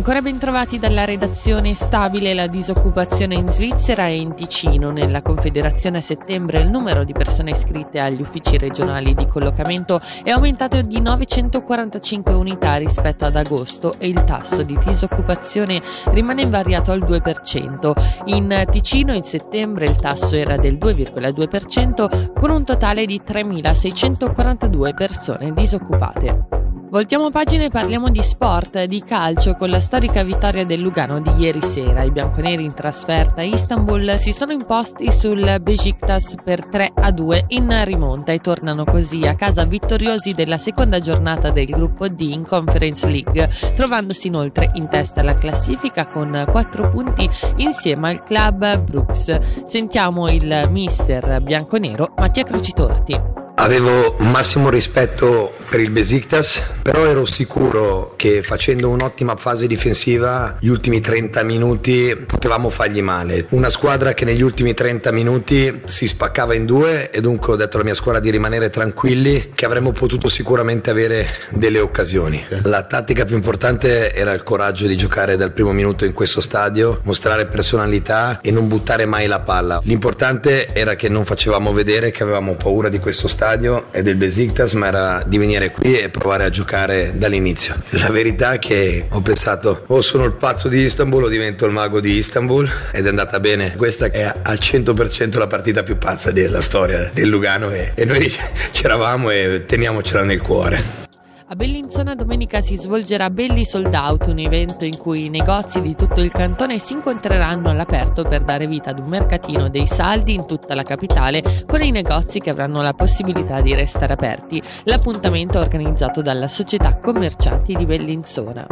Ancora ben trovati dalla redazione stabile la disoccupazione in Svizzera e in Ticino. Nella Confederazione a settembre il numero di persone iscritte agli uffici regionali di collocamento è aumentato di 945 unità rispetto ad agosto e il tasso di disoccupazione rimane invariato al 2%. In Ticino in settembre il tasso era del 2,2% con un totale di 3.642 persone disoccupate. Voltiamo pagina e parliamo di sport, di calcio con la storica vittoria del Lugano di ieri sera. I bianconeri in trasferta a Istanbul si sono imposti sul Besiktas per 3 a 2 in rimonta e tornano così a casa vittoriosi della seconda giornata del gruppo D in Conference League, trovandosi inoltre in testa alla classifica con 4 punti insieme al club Brooks. Sentiamo il mister bianconero Mattia Crocitorti. Avevo massimo rispetto per il Besiktas, però ero sicuro che facendo un'ottima fase difensiva gli ultimi 30 minuti potevamo fargli male. Una squadra che negli ultimi 30 minuti si spaccava in due e dunque ho detto alla mia squadra di rimanere tranquilli che avremmo potuto sicuramente avere delle occasioni. La tattica più importante era il coraggio di giocare dal primo minuto in questo stadio, mostrare personalità e non buttare mai la palla. L'importante era che non facevamo vedere che avevamo paura di questo stadio stadio e del Besiktas, ma era di venire qui e provare a giocare dall'inizio. La verità è che ho pensato o sono il pazzo di Istanbul o divento il mago di Istanbul ed è andata bene. Questa è al 100% la partita più pazza della storia del Lugano e, e noi c'eravamo e teniamocela nel cuore. A Bellinzona domenica si svolgerà Belli Sold Out, un evento in cui i negozi di tutto il cantone si incontreranno all'aperto per dare vita ad un mercatino dei saldi in tutta la capitale con i negozi che avranno la possibilità di restare aperti. L'appuntamento è organizzato dalla Società Commercianti di Bellinzona.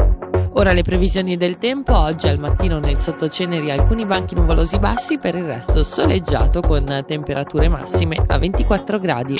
Ora le previsioni del tempo, oggi al mattino nel sottoceneri alcuni banchi nuvolosi bassi, per il resto soleggiato con temperature massime a 24 gradi.